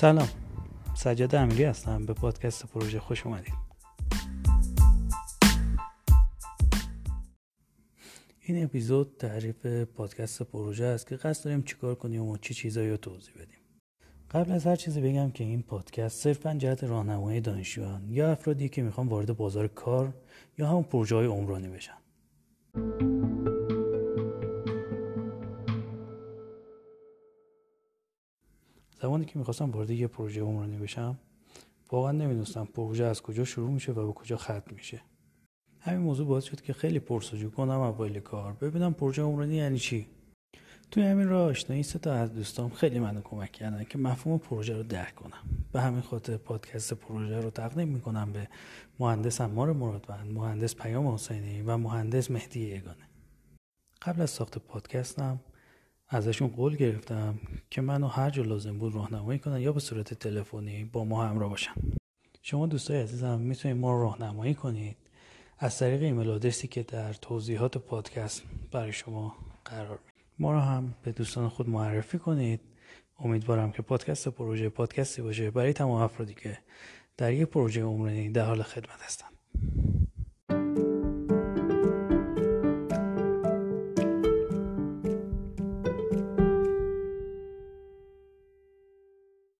سلام. سجاد امیری هستم. به پادکست پروژه خوش اومدید این اپیزود تعریف پادکست پروژه است که قصد داریم چیکار کنیم و چی چیزایی رو توضیح بدیم. قبل از هر چیزی بگم که این پادکست صرفا جهت راهنمایی دانشجویان یا افرادی که می‌خوان وارد بازار کار یا همون پروژه های عمرانی بشن. زمانی که می‌خواستم وارد یه پروژه عمرانی بشم واقعا نمی‌دونستم پروژه از کجا شروع میشه و به کجا ختم میشه. همین موضوع باعث شد که خیلی پرسجو کنم اوایل کار. ببینم پروژه عمرانی یعنی چی؟ توی همین راه آشنایی سه تا از دوستام خیلی منو کمک کردن که مفهوم پروژه رو درک کنم. به همین خاطر پادکست پروژه رو تقدیم می‌کنم به مهندس امار مرادوند مهندس پیام حسینی و مهندس مهدی یگانه. قبل از ساخت پادکستم ازشون قول گرفتم که منو هر جا لازم بود راهنمایی کنن یا به صورت تلفنی با ما همراه باشن. شما دوستای عزیزم می‌تونید ما رو راهنمایی کنید از طریق ایمیل آدرسی که در توضیحات پادکست برای شما قرار ما رو هم به دوستان خود معرفی کنید. امیدوارم که پادکست پروژه پادکستی باشه. برای تمام افرادی که در یک پروژه عمرانی در حال خدمت هستند